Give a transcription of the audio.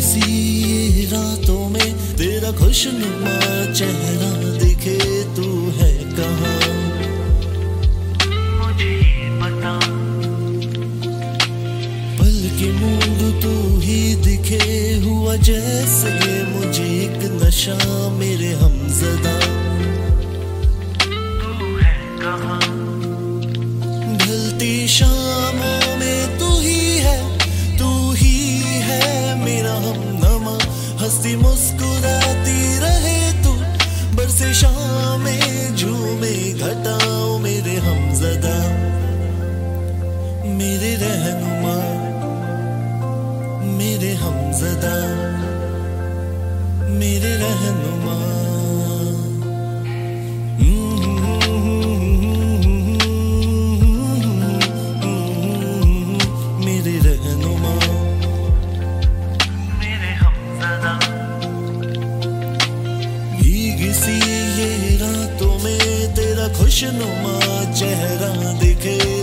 सी रातों में तेरा खुशनुमा चेहरा दिखे तू है कहाँ? मुझे बता। पल के मूंद तू ही दिखे हुआ जैसे मुझे एक नशा मेरे हमजदा। तू है कहाँ? ढलती शामों मेरे मेरे रहनुमा। मेरे रहनुमा। मेरे हमसदा भीगी सी ये रातों में तेरा खुशनुमा चेहरा दिखे।